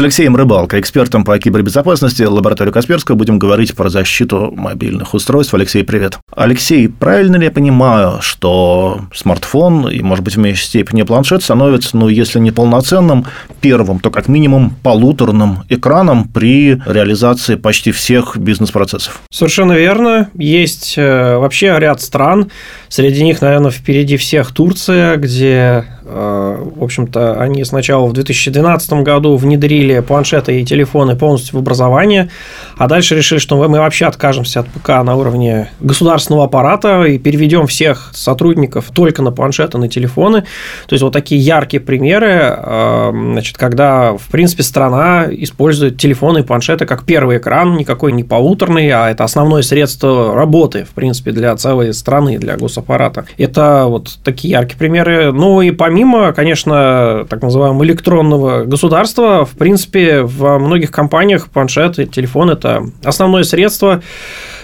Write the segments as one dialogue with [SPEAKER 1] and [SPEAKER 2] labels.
[SPEAKER 1] С Алексеем Рыбалко, экспертом по кибербезопасности лаборатории Касперского, будем говорить про защиту мобильных устройств. Алексей, привет. Алексей, правильно ли я понимаю, что смартфон и, может быть, в меньшей степени планшет становится, ну, если не полноценным первым, то как минимум полуторным экраном при реализации почти всех бизнес-процессов?
[SPEAKER 2] Совершенно верно. Есть э, вообще ряд стран, среди них, наверное, впереди всех Турция, где Э, в общем-то, они сначала в 2012 году внедрили планшеты и телефоны полностью в образование, а дальше решили, что мы вообще откажемся от ПК на уровне государственного аппарата и переведем всех сотрудников только на планшеты, на телефоны. То есть вот такие яркие примеры, э, значит, когда, в принципе, страна использует телефоны и планшеты как первый экран, никакой не полуторный, а это основное средство работы, в принципе, для целой страны, для госаппарата. Это вот такие яркие примеры. Ну и помимо конечно, так называемого электронного государства, в принципе, во многих компаниях планшеты, телефон – это основное средство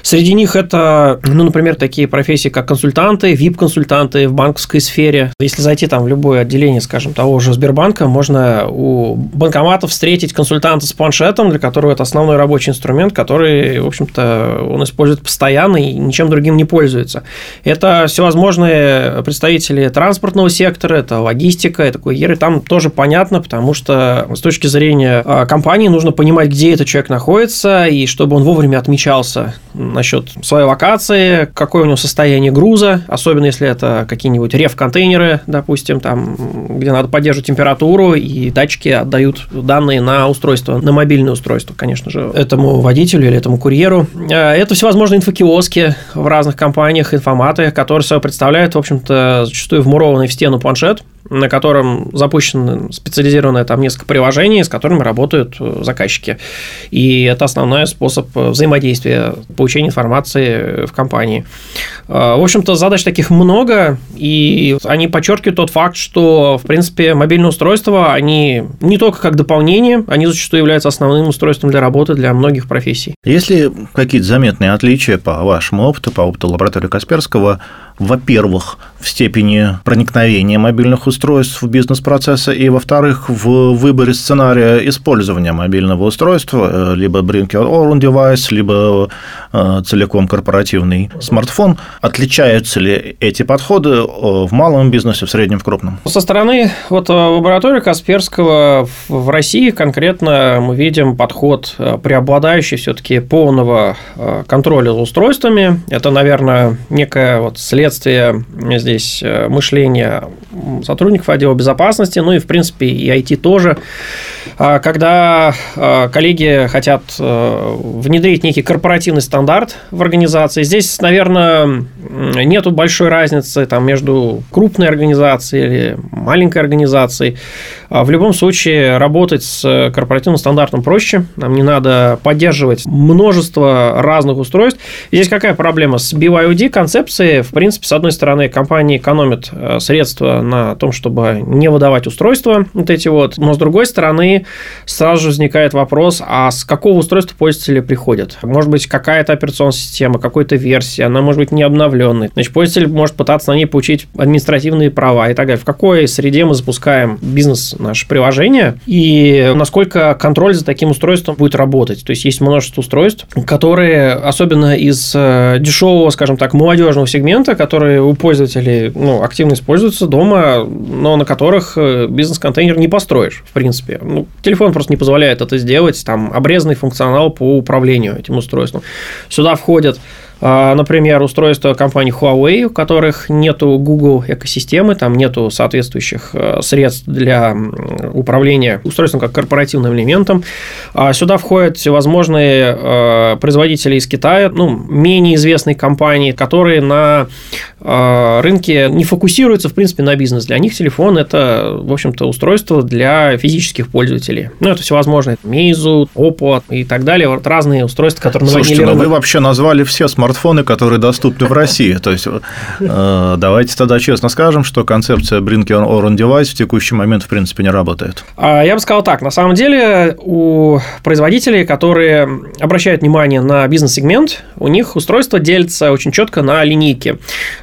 [SPEAKER 2] Среди них это, ну, например, такие профессии, как консультанты, VIP-консультанты в банковской сфере. Если зайти там в любое отделение, скажем, того же Сбербанка, можно у банкоматов встретить консультанта с планшетом, для которого это основной рабочий инструмент, который, в общем-то, он использует постоянно и ничем другим не пользуется. Это всевозможные представители транспортного сектора, это логистика, это курьеры. Там тоже понятно, потому что с точки зрения а, компании нужно понимать, где этот человек находится, и чтобы он вовремя отмечался насчет своей локации, какое у него состояние груза, особенно если это какие-нибудь реф-контейнеры, допустим, там, где надо поддерживать температуру, и датчики отдают данные на устройство, на мобильное устройство, конечно же, этому водителю или этому курьеру. А, это всевозможные инфокиоски в разных компаниях, информаты, которые собой представляют, в общем-то, зачастую вмурованный в стену планшет, на котором запущено специализированное там несколько приложений, с которыми работают э, заказчики. И это основной способ взаимодействия, получения информации в компании. Э, в общем-то, задач таких много, и они подчеркивают тот факт, что, в принципе, мобильные устройства, они не только как дополнение, они зачастую являются основным устройством для работы для многих профессий.
[SPEAKER 1] Есть ли какие-то заметные отличия по вашему опыту, по опыту лаборатории Касперского во-первых, в степени проникновения мобильных устройств в бизнес-процессы, и, во-вторых, в выборе сценария использования мобильного устройства, э, либо bring your own device, либо э, целиком корпоративный смартфон. Отличаются ли эти подходы э, в малом бизнесе, в среднем, в крупном?
[SPEAKER 2] Со стороны вот лаборатории Касперского в России конкретно мы видим подход, преобладающий все-таки полного контроля за устройствами. Это, наверное, некая вот след следствие здесь э, мышления сотрудников отдела безопасности, ну и, в принципе, и IT тоже. А когда э, коллеги хотят э, внедрить некий корпоративный стандарт в организации, здесь, наверное, нету большой разницы там, между крупной организацией или маленькой организацией. А в любом случае, работать с корпоративным стандартом проще. Нам не надо поддерживать множество разных устройств. Здесь какая проблема? С BYOD концепцией, в принципе, принципе, с одной стороны, компании экономят э, средства на том, чтобы не выдавать устройства вот эти вот, но с другой стороны, сразу же возникает вопрос, а с какого устройства пользователи приходят? Может быть, какая-то операционная система, какой-то версия, она может быть не обновленной. Значит, пользователь может пытаться на ней получить административные права и так далее. В какой среде мы запускаем бизнес, наше приложение, и насколько контроль за таким устройством будет работать. То есть, есть множество устройств, которые, особенно из э, дешевого, скажем так, молодежного сегмента, которые у пользователей ну, активно используются дома, но на которых э, бизнес-контейнер не построишь, в принципе. Ну, телефон просто не позволяет это сделать, там обрезанный функционал по управлению этим устройством. Сюда входят например, устройства компании Huawei, у которых нету Google экосистемы, там нету соответствующих э, средств для управления устройством как корпоративным элементом. А сюда входят всевозможные э, производители из Китая, ну, менее известные компании, которые на э, рынке не фокусируются, в принципе, на бизнес. Для них телефон – это, в общем-то, устройство для физических пользователей. Ну, это всевозможные Meizu, Oppo и так далее. Вот разные устройства, которые
[SPEAKER 1] Слушайте, но ну вы вообще назвали все смартфоны смартфоны, которые доступны в России. То есть, э, давайте тогда честно скажем, что концепция Bring Your Own Device в текущий момент, в принципе, не работает.
[SPEAKER 2] А, я бы сказал так. На самом деле, у производителей, которые обращают внимание на бизнес-сегмент, у них устройство делится очень четко на линейки.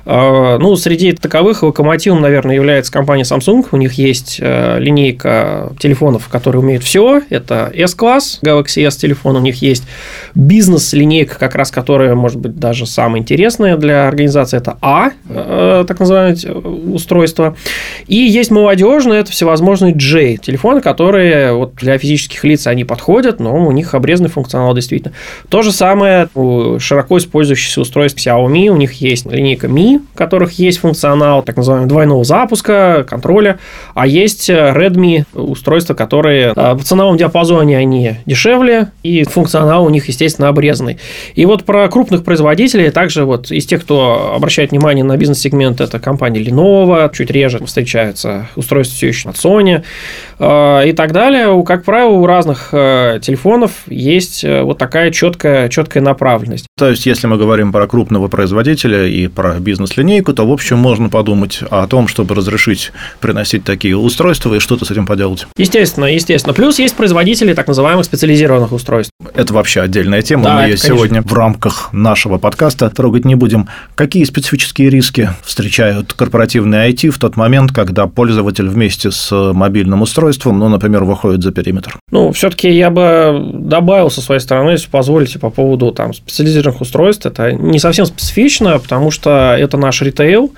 [SPEAKER 2] А, ну, среди таковых локомотивом, наверное, является компания Samsung. У них есть э, линейка телефонов, которые умеют все. Это S-класс, Galaxy S телефон. У них есть бизнес-линейка, как раз которая, может быть, даже самая интересная для организации. Это А, э, так называемое устройство. И есть молодежные, это всевозможные J телефоны, которые вот для физических лиц они подходят, но у них обрезанный функционал действительно. То же самое у широко использующихся устройств Xiaomi. У них есть линейка Mi, у которых есть функционал так называемого двойного запуска, контроля, а есть Redmi устройства, которые э, в ценовом диапазоне они дешевле, и функционал у них, естественно, обрезанный. И вот про крупных производителей, также вот из тех, кто обращает внимание на бизнес-сегмент, это компания Lenovo, чуть реже встречаются устройства все еще от Sony э, и так далее. Как правило, у разных э, телефонов есть вот такая четкая, четкая направленность.
[SPEAKER 1] То есть, если мы говорим про крупного производителя и про бизнес-линейку, то, в общем, можно подумать о том, чтобы разрешить приносить такие устройства и что-то с этим поделать.
[SPEAKER 2] Естественно, естественно. Плюс есть производители так называемых специализированных устройств.
[SPEAKER 1] Это вообще отдельная тема. Да, Мы ее сегодня в рамках нашего подкаста трогать не будем. Какие специфические риски встречают корпоративные IT в тот момент, когда пользователь вместе с мобильным устройством, ну, например, выходит за периметр?
[SPEAKER 2] Ну, все-таки я бы добавил со своей стороны, если позволите, по поводу там, специализированных устройств. Это не совсем специфично, потому что это наш ритейл.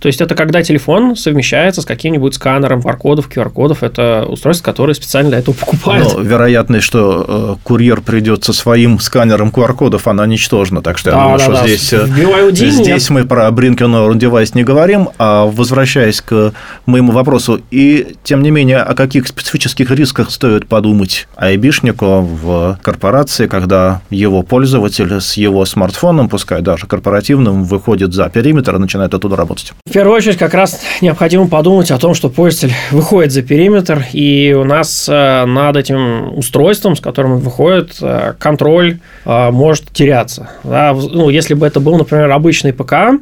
[SPEAKER 2] То есть это когда телефон совмещается с каким-нибудь сканером QR-кодов, QR-кодов. Это устройство, которое специально для этого покупают.
[SPEAKER 1] Но вероятность, что э, курьер придет со своим сканером QR-кодов, она ничтожна. Так что да, да, что да. здесь, э, здесь мы про Your Device не говорим. А возвращаясь к моему вопросу, и тем не менее, о каких специфических рисках стоит подумать айбишнику в корпорации, когда его пользователь с его смартфоном, пускай даже корпоративным, выходит за периметр и начинает оттуда работать?
[SPEAKER 2] В первую очередь, как раз необходимо подумать о том, что пользователь выходит за периметр, и у нас э, над этим устройством, с которым он выходит, э, контроль может теряться. Да, ну, если бы это был, например, обычный ПК,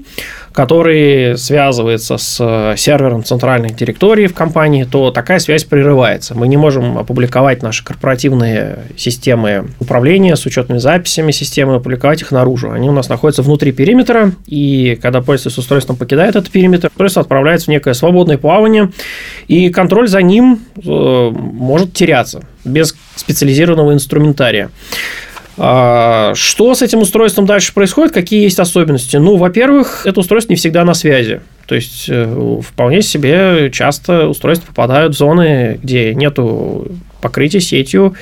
[SPEAKER 2] который связывается с э, сервером центральной директории в компании, то такая связь прерывается. Мы не можем опубликовать наши корпоративные системы управления с учетными записями системы, опубликовать их наружу. Они у нас находятся внутри периметра, и когда пользователь с устройством покидает этот периметр, устройство отправляется в некое свободное плавание, и контроль за ним э, может теряться без специализированного инструментария. А, что с этим устройством дальше происходит? Какие есть особенности? Ну, во-первых, это устройство не всегда на связи. То есть, э, вполне себе часто устройства попадают в зоны, где нету покрытия сетью,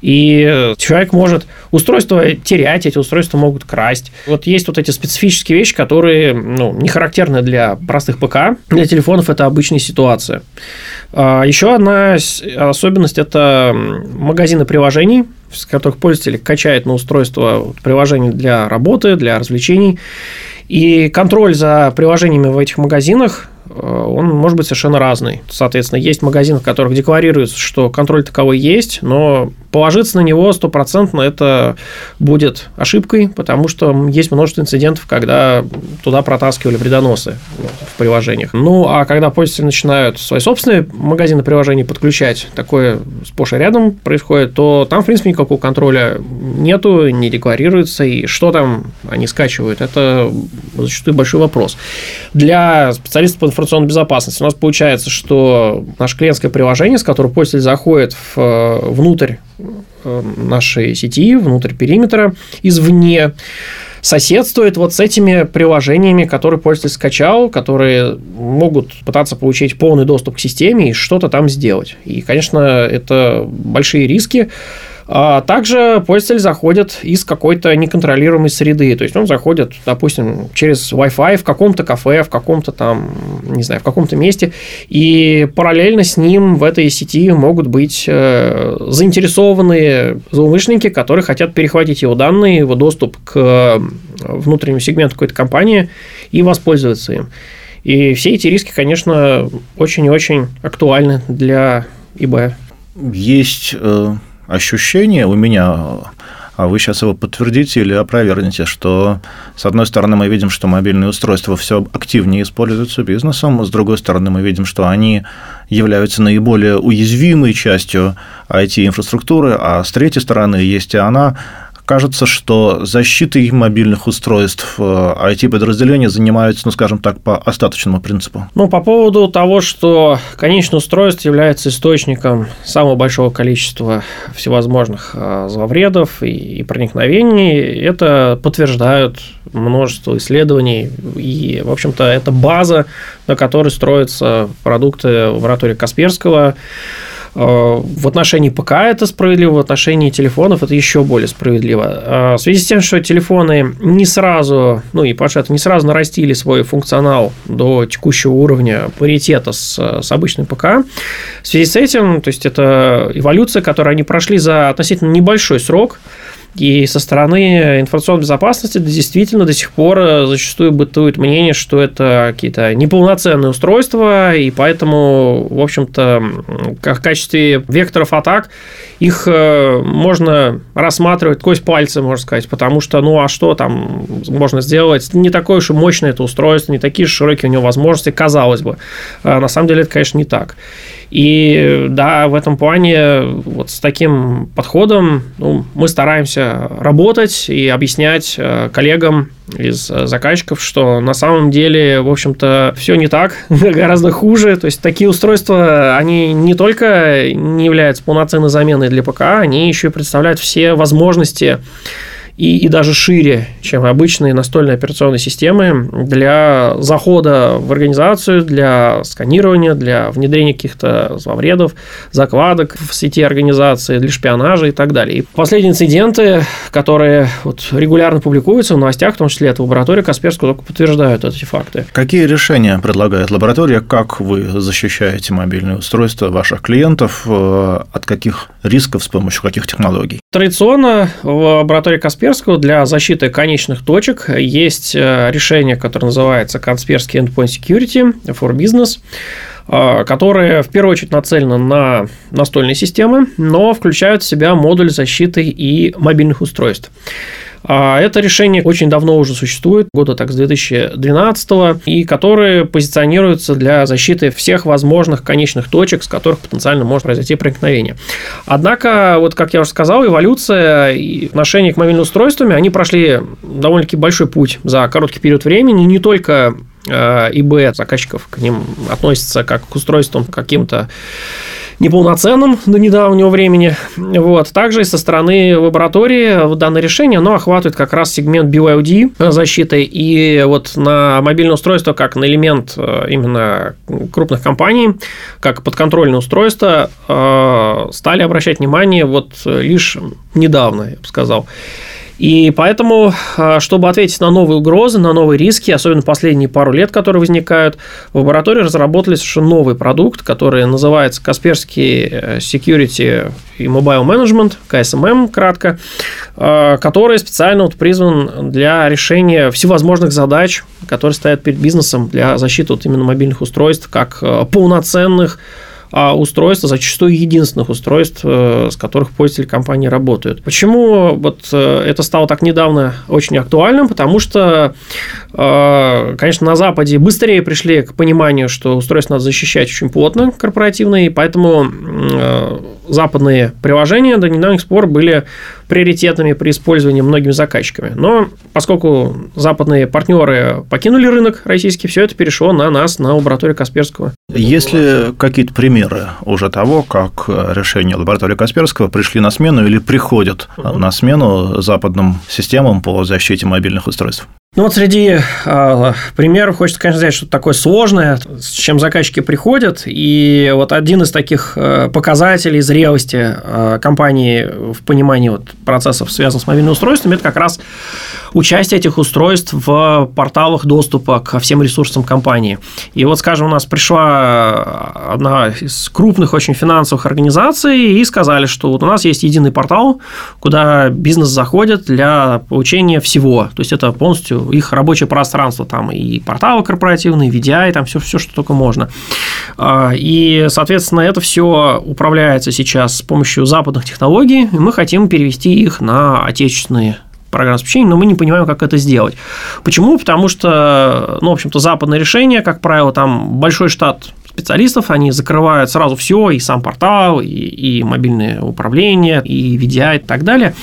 [SPEAKER 2] и человек может устройство терять, эти устройства могут красть. Вот есть вот эти специфические вещи, которые ну, не характерны для простых ПК. Для телефонов это обычная ситуация. А, Еще одна особенность – это магазины приложений, с которых пользователь качает на устройство приложений для работы, для развлечений. И контроль за приложениями в этих магазинах Э, он может быть совершенно разный. Соответственно, есть магазины, в которых декларируется, что контроль таковой есть, но положиться на него стопроцентно это будет ошибкой, потому что есть множество инцидентов, когда туда протаскивали вредоносы в приложениях. Ну, а когда пользователи начинают свои собственные магазины приложений подключать, такое сплошь и рядом происходит, то там, в принципе, никакого контроля нету, не декларируется, и что там они скачивают, это зачастую большой вопрос. Для специалистов по информационной безопасности у нас получается, что наше клиентское приложение, с которого пользователь заходит в, э, внутрь нашей сети, внутрь периметра, извне, соседствует вот с этими приложениями, которые пользователь скачал, которые могут пытаться получить полный доступ к системе и что-то там сделать. И, конечно, это большие риски, а также пользователь заходит из какой-то неконтролируемой среды. То есть он заходит, допустим, через Wi-Fi в каком-то кафе, в каком-то там, не знаю, в каком-то месте, и параллельно с ним в этой сети могут быть э, заинтересованные злоумышленники, которые хотят перехватить его данные, его доступ к внутреннему сегменту какой-то компании и воспользоваться им. И все эти риски, конечно, очень и очень актуальны для ИБ.
[SPEAKER 1] Есть э, ощущение у меня А вы сейчас его подтвердите или опровергнете, что, с одной стороны, мы видим, что мобильные устройства все активнее используются бизнесом, с другой стороны, мы видим, что они являются наиболее уязвимой частью IT-инфраструктуры, а с третьей стороны есть и она, кажется, что защитой мобильных устройств IT-подразделения э, занимаются, ну, скажем так, по остаточному принципу.
[SPEAKER 2] Ну, по поводу того, что конечное устройство является источником самого большого количества всевозможных э, зловредов и проникновений, это подтверждают множество исследований, и, в общем-то, это база, на которой строятся продукты лаборатории Касперского, в отношении ПК это справедливо, в отношении телефонов это еще более справедливо. Э, в связи с тем, что телефоны не сразу, ну и планшеты не сразу нарастили свой функционал до текущего уровня паритета с, с обычным ПК, в связи с этим, то есть это эволюция, которую они прошли за относительно небольшой срок, и со стороны информационной безопасности действительно до сих пор э, зачастую бытует мнение, что это какие-то неполноценные устройства, и поэтому, в общем-то, в качестве векторов атак их э, можно рассматривать сквозь пальцы, можно сказать, потому что, ну, а что там можно сделать? Не такое уж и мощное это устройство, не такие широкие у него возможности, казалось бы. А на самом деле это, конечно, не так. И да, в этом плане вот с таким подходом ну, мы стараемся работать и объяснять э, коллегам из э, заказчиков, что на самом деле, в общем-то, все не так, гораздо хуже. То есть такие устройства, они не только не являются полноценной заменой для ПК, они еще и представляют все возможности и, и даже шире, чем обычные настольные операционные системы для захода в организацию, для сканирования, для внедрения каких-то зловредов, закладок в сети организации, для шпионажа и так далее. И последние инциденты, которые вот регулярно публикуются в новостях, в том числе от лаборатории Касперского, только подтверждают эти факты.
[SPEAKER 1] Какие решения предлагает лаборатория? Как вы защищаете мобильные устройства ваших клиентов? Э, от каких рисков, с помощью каких технологий?
[SPEAKER 2] Традиционно в лаборатории Касперского Касперского для защиты конечных точек есть э, решение, которое называется Касперский Endpoint Security for Business которое в первую очередь нацелено на настольные системы, но включают в себя модуль защиты и мобильных устройств. А это решение очень давно уже существует, года так с 2012, и которые позиционируются для защиты всех возможных конечных точек, с которых потенциально может произойти проникновение. Однако, вот как я уже сказал, эволюция и отношение к мобильным устройствам, они прошли довольно-таки большой путь за короткий период времени, не только э, ИБ заказчиков к ним относятся как к устройствам каким-то неполноценным до недавнего времени. Вот. Также и со стороны лаборатории данное решение оно охватывает как раз сегмент BYOD защиты. И вот на мобильное устройство, как на элемент э, именно крупных компаний, как подконтрольное устройство, э, стали обращать внимание вот лишь недавно, я бы сказал. И поэтому, а, чтобы ответить на новые угрозы, на новые риски, особенно последние пару лет, которые возникают, в лаборатории разработали совершенно новый продукт, который называется Касперский э, Security и Mobile Management, КСММ кратко, а, который специально вот призван для решения всевозможных задач, которые стоят перед бизнесом для защиты вот именно мобильных устройств, как э, полноценных а устройства, зачастую единственных устройств, э, с которых пользователи компании работают. Почему вот э, это стало так недавно очень актуальным? Потому что, э, конечно, на Западе быстрее пришли к пониманию, что устройство надо защищать очень плотно корпоративно, и поэтому западные приложения до недавних пор были приоритетными при использовании многими заказчиками. Но поскольку западные партнеры покинули рынок российский, все это перешло на нас, на лабораторию Касперского.
[SPEAKER 1] Есть ли какие-то примеры уже того, как решения лаборатории Касперского пришли на смену или приходят на смену западным системам по защите мобильных устройств?
[SPEAKER 2] Ну вот среди э, примеров хочется, конечно, сказать, что такое сложное, с чем заказчики приходят. И вот один из таких э, показателей зрелости э, компании в понимании вот процессов, связанных с мобильными устройствами, это как раз участие этих устройств в порталах доступа ко всем ресурсам компании. И вот, скажем, у нас пришла одна из крупных очень финансовых организаций и сказали, что вот у нас есть единый портал, куда бизнес заходит для получения всего. То есть это полностью их рабочее пространство, там и порталы корпоративные, VDI, там все, все, что только можно. А, и, соответственно, это все управляется сейчас с помощью западных технологий, и мы хотим перевести их на отечественные программ обеспечения, но мы не понимаем, как это сделать. Почему? Потому что, ну, в общем-то, западное решение, как правило, там большой штат специалистов, они закрывают сразу все, и сам портал, и, и мобильное управление, и VDI и так далее.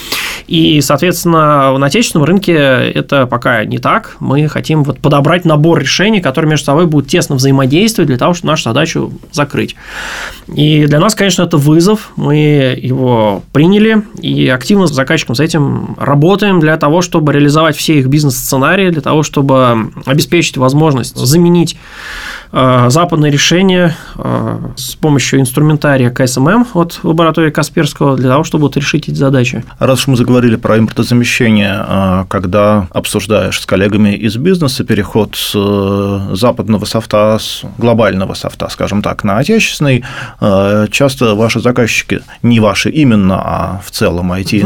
[SPEAKER 2] И, соответственно, на отечественном рынке это пока не так. Мы хотим вот подобрать набор решений, которые между собой будут тесно взаимодействовать для того, чтобы нашу задачу закрыть. И для нас, конечно, это вызов. Мы его приняли и активно с заказчиком с этим работаем для того, чтобы реализовать все их бизнес-сценарии, для того, чтобы обеспечить возможность заменить э, западные решения э, с помощью инструментария КСММ от лаборатории Касперского для того, чтобы вот решить эти задачи.
[SPEAKER 1] Раз уж мы заговорили говорили про импортозамещение, а, когда обсуждаешь с коллегами из бизнеса переход с э, западного софта, с глобального софта, скажем так, на отечественный, э, часто ваши заказчики, не ваши именно, а в целом IT,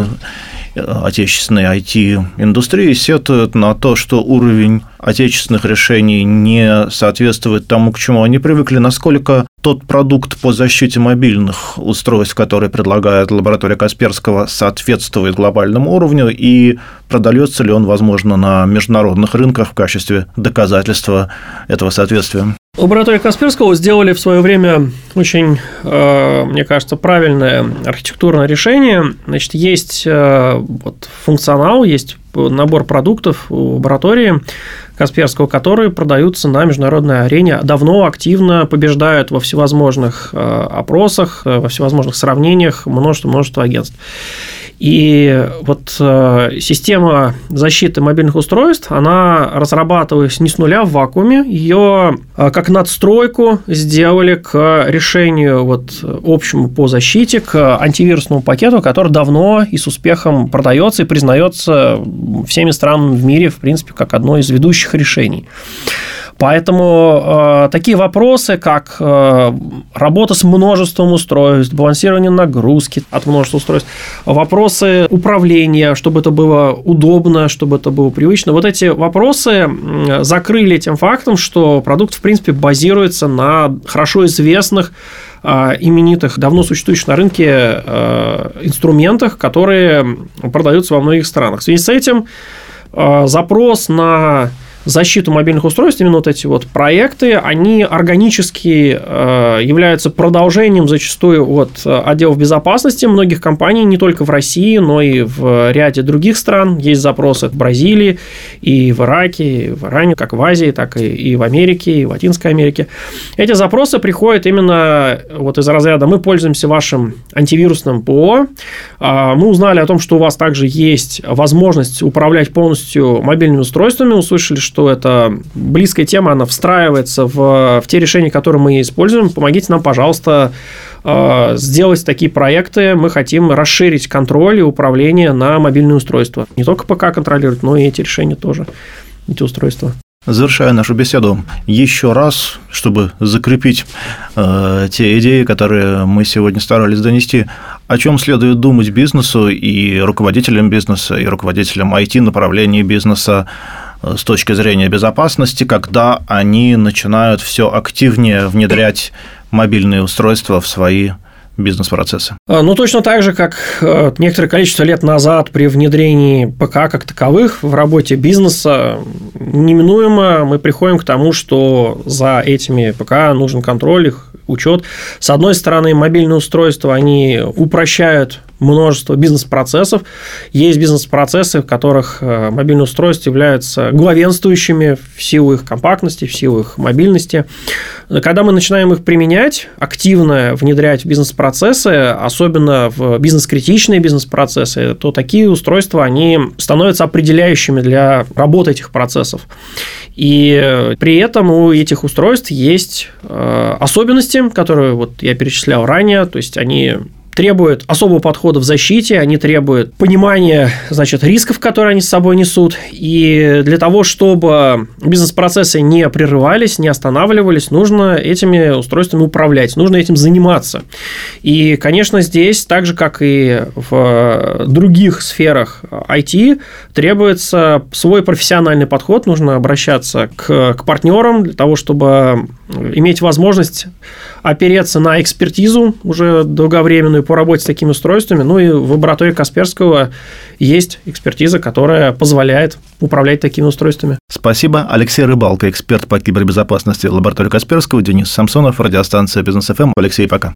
[SPEAKER 1] отечественной IT-индустрии сетуют на то, что уровень отечественных решений не соответствует тому, к чему они привыкли, насколько тот продукт по защите мобильных устройств, который предлагает лаборатория Касперского, соответствует глобальному уровню и продается ли он, возможно, на международных рынках в качестве доказательства этого соответствия.
[SPEAKER 2] Лаборатория Касперского сделали в свое время очень, э, мне кажется, правильное архитектурное решение. Значит, есть э, вот функционал, есть набор продуктов у лаборатории Касперского, которые продаются на международной арене, давно активно побеждают во всевозможных э, опросах, во всевозможных сравнениях множество-множество агентств. И вот э, система защиты мобильных устройств, она разрабатывалась не с нуля в вакууме, ее э, как надстройку сделали к решению вот общему по защите, к антивирусному пакету, который давно и с успехом продается и признается всеми странами в мире, в принципе, как одно из ведущих решений. Поэтому э, такие вопросы, как э, работа с множеством устройств, балансирование нагрузки от множества устройств, вопросы управления, чтобы это было удобно, чтобы это было привычно, вот эти вопросы закрыли тем фактом, что продукт, в принципе, базируется на хорошо известных э, именитых, давно существующих на рынке э, инструментах, которые продаются во многих странах. В связи с этим э, запрос на защиту мобильных устройств, именно вот эти вот проекты, они органически э, являются продолжением зачастую от э, отделов безопасности многих компаний, не только в России, но и в ряде других стран. Есть запросы в Бразилии, и в Ираке, и в Иране, как в Азии, так и в Америке, и в Латинской Америке. Эти запросы приходят именно вот из разряда «мы пользуемся вашим антивирусным ПО», а, мы узнали о том, что у вас также есть возможность управлять полностью мобильными устройствами, услышали, что это близкая тема, она встраивается в, в те решения, которые мы используем. Помогите нам, пожалуйста, э, сделать такие проекты. Мы хотим расширить контроль и управление на мобильные устройства. Не только ПК контролировать, но и эти решения тоже, эти устройства.
[SPEAKER 1] Завершая нашу беседу, еще раз, чтобы закрепить э, те идеи, которые мы сегодня старались донести, о чем следует думать бизнесу и руководителям бизнеса, и руководителям IT-направлений бизнеса, с точки зрения безопасности, когда они начинают все активнее внедрять мобильные устройства в свои бизнес-процессы.
[SPEAKER 2] А, ну, точно так же, как э, некоторое количество лет назад при внедрении ПК как таковых в работе бизнеса, неминуемо мы приходим к тому, что за этими ПК нужен контроль, их учет. С одной стороны, мобильные устройства, они упрощают множество бизнес-процессов. Есть бизнес-процессы, в которых э, мобильные устройства являются главенствующими в силу их компактности, в силу их мобильности. Когда мы начинаем их применять, активно внедрять в бизнес-процессы, особенно в бизнес-критичные бизнес-процессы, то такие устройства, они становятся определяющими для работы этих процессов. И при этом у этих устройств есть э, особенности, которые вот я перечислял ранее, то есть они требуют особого подхода в защите, они требуют понимания, значит, рисков, которые они с собой несут. И для того, чтобы бизнес-процессы не прерывались, не останавливались, нужно этими устройствами управлять, нужно этим заниматься. И, конечно, здесь, так же, как и в других сферах IT, требуется свой профессиональный подход, нужно обращаться к, к партнерам для того, чтобы иметь возможность опереться на экспертизу уже долговременную по работе с такими устройствами. Ну и в лаборатории Касперского есть экспертиза, которая позволяет управлять такими устройствами.
[SPEAKER 1] Спасибо. Алексей Рыбалко, эксперт по кибербезопасности лаборатории Касперского, Денис Самсонов, радиостанция Бизнес ФМ. Алексей, пока.